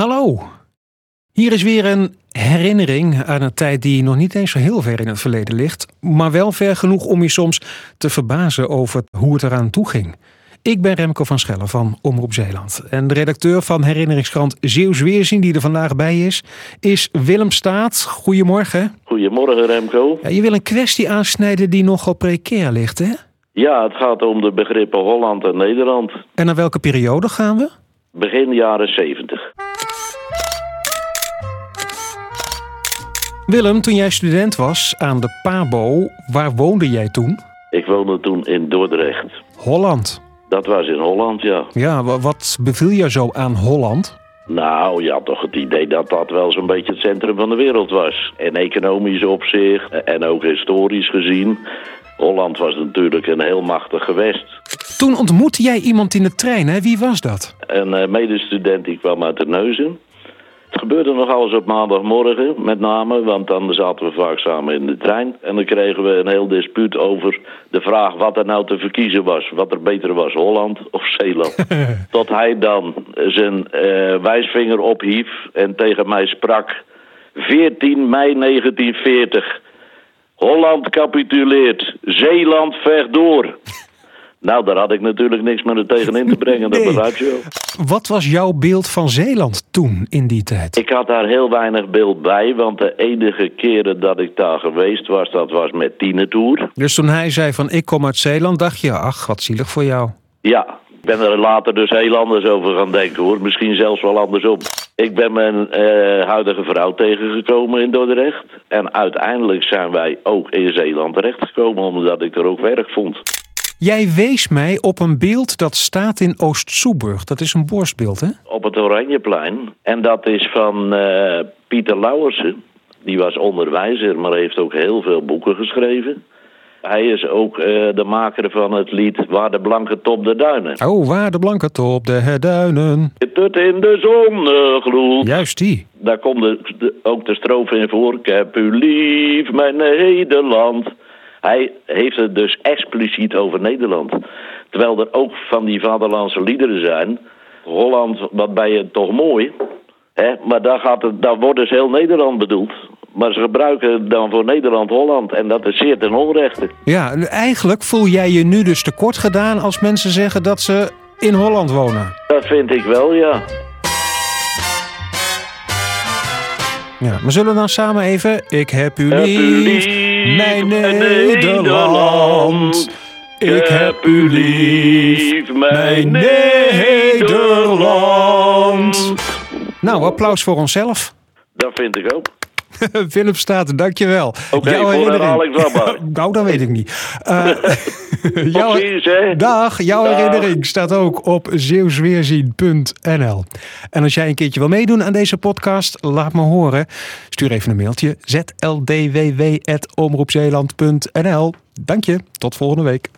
Hallo. Hier is weer een herinnering aan een tijd die nog niet eens zo heel ver in het verleden ligt, maar wel ver genoeg om je soms te verbazen over hoe het eraan toe ging. Ik ben Remco van Schellen van Omroep Zeeland. En de redacteur van herinneringskrant Zeeuws Weerzien, die er vandaag bij is, is Willem Staat. Goedemorgen. Goedemorgen Remco. Ja, je wil een kwestie aansnijden die nogal precair ligt, hè? Ja, het gaat om de begrippen Holland en Nederland. En naar welke periode gaan we? Begin jaren 70. Willem, toen jij student was aan de PABO, waar woonde jij toen? Ik woonde toen in Dordrecht. Holland. Dat was in Holland, ja. Ja, wa- wat beviel jou zo aan Holland? Nou, je had toch het idee dat dat wel zo'n beetje het centrum van de wereld was. In economisch opzicht en ook historisch gezien. Holland was natuurlijk een heel machtig gewest. Toen ontmoette jij iemand in de trein, hè? Wie was dat? Een eh, medestudent die kwam uit de Neuzen. Gebeurde nog alles op maandagmorgen, met name, want dan zaten we vaak samen in de trein. En dan kregen we een heel dispuut over de vraag wat er nou te verkiezen was. Wat er beter was, Holland of Zeeland. Tot hij dan zijn eh, wijsvinger ophief en tegen mij sprak. 14 mei 1940. Holland capituleert, Zeeland vecht door. Nou, daar had ik natuurlijk niks meer tegen in te brengen, dat begrijp je wel. Wat was jouw beeld van Zeeland toen, in die tijd? Ik had daar heel weinig beeld bij, want de enige keren dat ik daar geweest was, dat was met Tienertour. Dus toen hij zei van ik kom uit Zeeland, dacht je, ach, wat zielig voor jou. Ja, ik ben er later dus heel anders over gaan denken hoor. Misschien zelfs wel andersom. Ik ben mijn eh, huidige vrouw tegengekomen in Dordrecht. En uiteindelijk zijn wij ook in Zeeland terechtgekomen, omdat ik er ook werk vond. Jij wees mij op een beeld dat staat in Oost-Soeburg. Dat is een borstbeeld, hè? Op het Oranjeplein. En dat is van eh, Pieter Lauwersen. Die was onderwijzer, maar heeft ook heel veel boeken geschreven. Hij is ook eh, de maker van het lied Waar de blanke top de duinen. Oh, waar de blanke top, de herduinen. Tot in de zon gloeit. Juist die. Daar komt de, de- ook de strofe in voor. Ik heb u lief, mijn Nederland. Hij heeft het dus expliciet over Nederland. Terwijl er ook van die vaderlandse liederen zijn. Holland, wat ben je toch mooi. Hè? Maar daar, gaat het, daar wordt dus heel Nederland bedoeld. Maar ze gebruiken dan voor Nederland Holland. En dat is zeer ten onrechte. Ja, eigenlijk voel jij je nu dus tekort gedaan als mensen zeggen dat ze in Holland wonen. Dat vind ik wel, ja. Ja, maar zullen we dan samen even... Ik heb u Heb u lief, mijn Nederland. Nederland. Ik heb u lief, mijn Nederland. Nou, applaus voor onszelf. Dat vind ik ook. Willem Staten, dankjewel. Oké, Jouw voor vatbaar. nou, dat weet ik niet. Eh, jouw, ziens, hè. dag, jouw Dag. herinnering staat ook op zeeuwsweerzien.nl. En als jij een keertje wil meedoen aan deze podcast, laat me horen. Stuur even een mailtje. zldww.omroepzeeland.nl Dank je, tot volgende week.